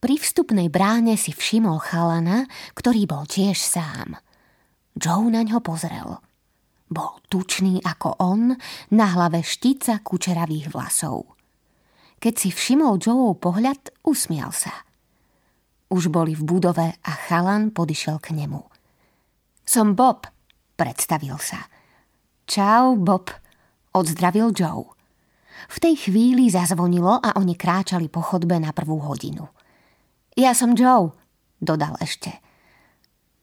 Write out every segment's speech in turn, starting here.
Pri vstupnej bráne si všimol chalana, ktorý bol tiež sám. Joe na ňo pozrel. Bol tučný ako on, na hlave štica kučeravých vlasov. Keď si všimol Joeov pohľad, usmial sa. Už boli v budove a chalan podišiel k nemu. Som Bob, predstavil sa. Čau, Bob, odzdravil Joe. V tej chvíli zazvonilo a oni kráčali po chodbe na prvú hodinu. Ja som Joe, dodal ešte.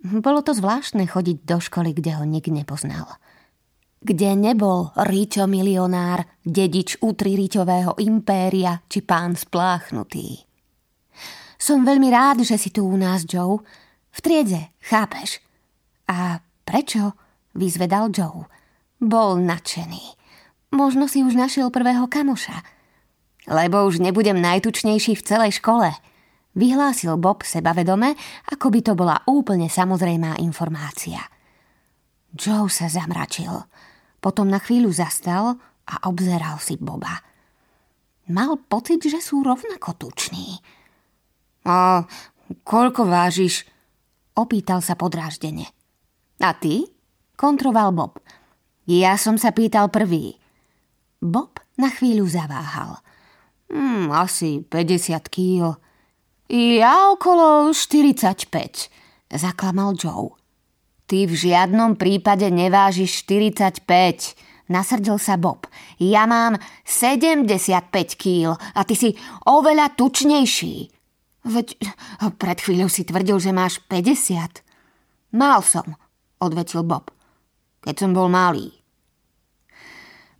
Bolo to zvláštne chodiť do školy, kde ho nik nepoznal. Kde nebol Ríčo milionár, dedič útririťového impéria či pán spláchnutý. Som veľmi rád, že si tu u nás, Joe. V triede, chápeš? A prečo? Vyzvedal Joe. Bol nadšený. Možno si už našiel prvého kamoša. Lebo už nebudem najtučnejší v celej škole – vyhlásil Bob sebavedome, ako by to bola úplne samozrejmá informácia. Joe sa zamračil. Potom na chvíľu zastal a obzeral si Boba. Mal pocit, že sú rovnako tuční. A koľko vážiš? Opýtal sa podráždene. A ty? Kontroval Bob. Ja som sa pýtal prvý. Bob na chvíľu zaváhal. Hmm, asi 50 kýl. Ja okolo 45, zaklamal Joe. Ty v žiadnom prípade nevážiš 45, nasrdil sa Bob. Ja mám 75 kýl a ty si oveľa tučnejší. Veď pred chvíľou si tvrdil, že máš 50. Mal som, odvetil Bob, keď som bol malý.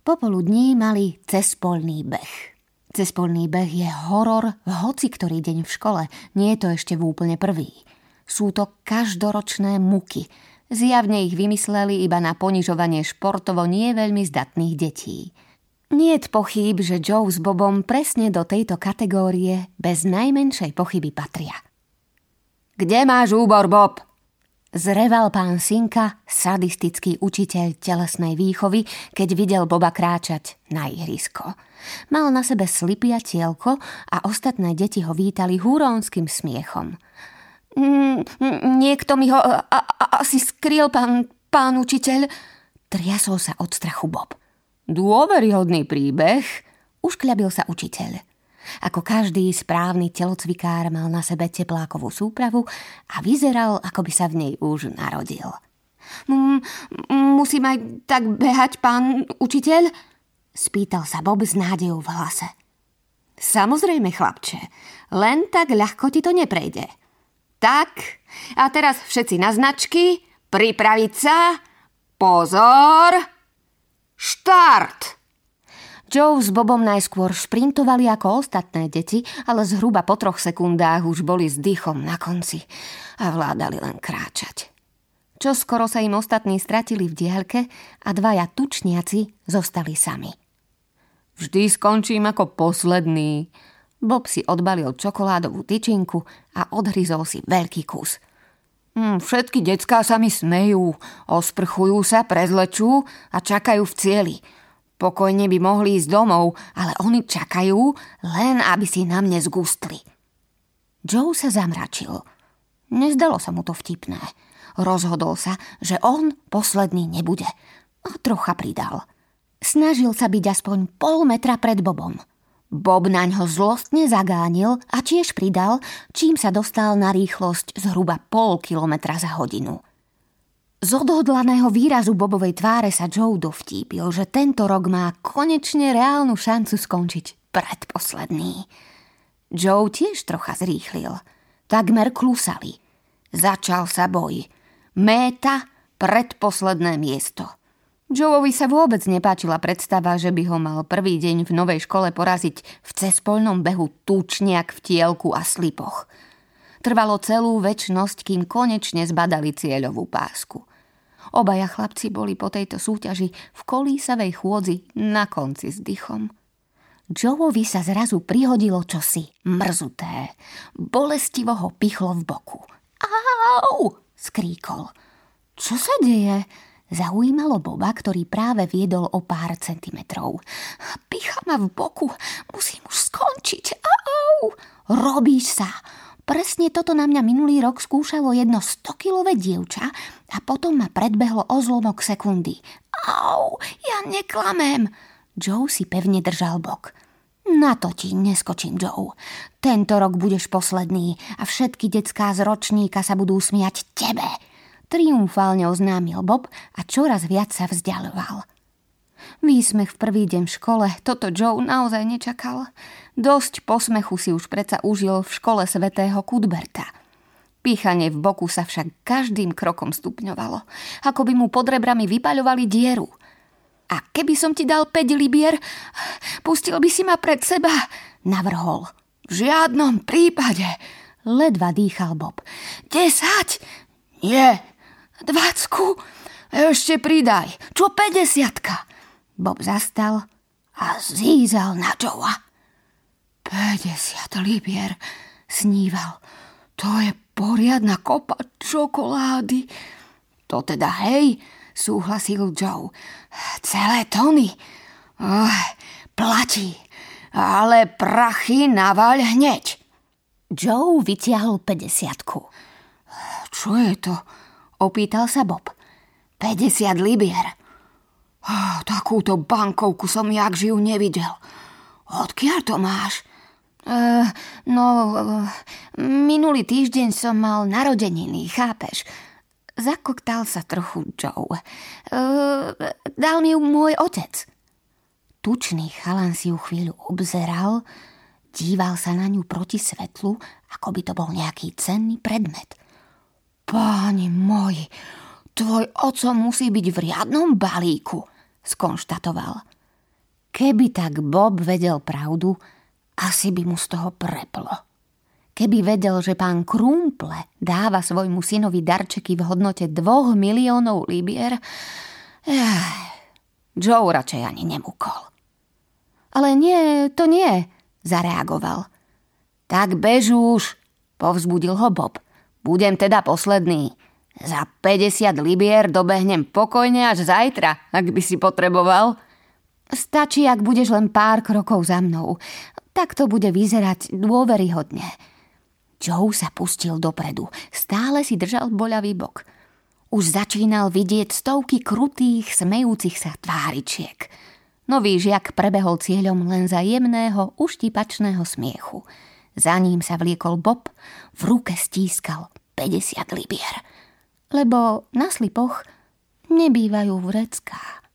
Popoludní mali cespolný beh. Cespolný beh je horor v hoci ktorý deň v škole, nie je to ešte v úplne prvý. Sú to každoročné muky. Zjavne ich vymysleli iba na ponižovanie športovo nie veľmi zdatných detí. Niet pochýb, že Joe s Bobom presne do tejto kategórie bez najmenšej pochyby patria. Kde máš úbor, Bob? Zreval pán Sinka, sadistický učiteľ telesnej výchovy, keď videl Boba kráčať na ihrisko. Mal na sebe slipiatielko a ostatné deti ho vítali húronským smiechom. Mm, niekto mi ho a, a, asi skryl, pán, pán učiteľ. Triasol sa od strachu Bob. Dôveryhodný príbeh, uškľabil sa učiteľ. Ako každý správny telocvikár mal na sebe teplákovú súpravu a vyzeral, ako by sa v nej už narodil. M- musím aj tak behať, pán učiteľ? Spýtal sa Bob s nádejou v hlase. Samozrejme, chlapče, len tak ľahko ti to neprejde. Tak, a teraz všetci na značky, pripraviť sa, pozor, štart! Joe s Bobom najskôr šprintovali ako ostatné deti, ale zhruba po troch sekundách už boli s dýchom na konci a vládali len kráčať. Čo skoro sa im ostatní stratili v diaľke a dvaja tučniaci zostali sami. Vždy skončím ako posledný. Bob si odbalil čokoládovú tyčinku a odhryzol si veľký kus. Hm, všetky decká sa mi smejú, osprchujú sa, prezlečú a čakajú v cieli – Pokojne by mohli ísť domov, ale oni čakajú, len aby si na mne zgustli. Joe sa zamračil. Nezdalo sa mu to vtipné. Rozhodol sa, že on posledný nebude. A trocha pridal. Snažil sa byť aspoň pol metra pred Bobom. Bob na ňo zlostne zagánil a tiež pridal, čím sa dostal na rýchlosť zhruba pol kilometra za hodinu. Z odhodlaného výrazu Bobovej tváre sa Joe dovtípil, že tento rok má konečne reálnu šancu skončiť predposledný. Joe tiež trocha zrýchlil. Takmer klusali. Začal sa boj. Méta predposledné miesto. Joeovi sa vôbec nepáčila predstava, že by ho mal prvý deň v novej škole poraziť v cespolnom behu tučniak v tielku a slipoch. Trvalo celú väčnosť, kým konečne zbadali cieľovú pásku. Obaja chlapci boli po tejto súťaži v kolísavej chôdzi na konci s dychom. Joeovi sa zrazu prihodilo čosi mrzuté. Bolestivo ho pichlo v boku. Au! skríkol. Čo sa deje? Zaujímalo Boba, ktorý práve viedol o pár centimetrov. Picha ma v boku, musím už skončiť. Au! Robíš sa! Presne toto na mňa minulý rok skúšalo jedno 100-kilové dievča a potom ma predbehlo o zlomok sekundy. Au, ja neklamem. Joe si pevne držal bok. Na to ti neskočím, Joe. Tento rok budeš posledný a všetky decká z ročníka sa budú smiať tebe. Triumfálne oznámil Bob a čoraz viac sa vzdialoval. Výsmech v prvý deň v škole, toto Joe naozaj nečakal. Dosť posmechu si už predsa užil v škole svätého Kudberta. Píchanie v boku sa však každým krokom stupňovalo, ako by mu pod rebrami vypaľovali dieru. A keby som ti dal 5 libier, pustil by si ma pred seba, navrhol. V žiadnom prípade, ledva dýchal Bob. Desať? Nie. Dvacku? Ešte pridaj. Čo 50 Bob zastal a zízal na Joea. 50 libier, sníval. To je poriadna kopa čokolády. To teda hej, súhlasil Joe. Celé tony. Oh, platí. Ale prachy navaľ hneď. Joe vytiahol 50 Čo je to? Opýtal sa Bob. 50 libier. Takúto bankovku som jak žijú nevidel. Odkiaľ to máš? Uh, no, minulý týždeň som mal narodeniny, chápeš? Zakoktal sa trochu Joe. Uh, dal mi ju môj otec. Tučný chalan si ju chvíľu obzeral, díval sa na ňu proti svetlu, ako by to bol nejaký cenný predmet. Páni moji, tvoj oco musí byť v riadnom balíku – skonštatoval. Keby tak Bob vedel pravdu, asi by mu z toho preplo. Keby vedel, že pán Krumple dáva svojmu synovi darčeky v hodnote dvoch miliónov libier, eh, Joe radšej ani nemúkol. Ale nie, to nie, zareagoval. Tak bež už, povzbudil ho Bob. Budem teda posledný. Za 50 libier dobehnem pokojne až zajtra, ak by si potreboval. Stačí, ak budeš len pár krokov za mnou. Tak to bude vyzerať dôveryhodne. Joe sa pustil dopredu. Stále si držal boľavý bok. Už začínal vidieť stovky krutých, smejúcich sa tváričiek. Nový žiak prebehol cieľom len za jemného, uštipačného smiechu. Za ním sa vliekol Bob, v ruke stískal 50 libier lebo na slipoch nebývajú vrecká.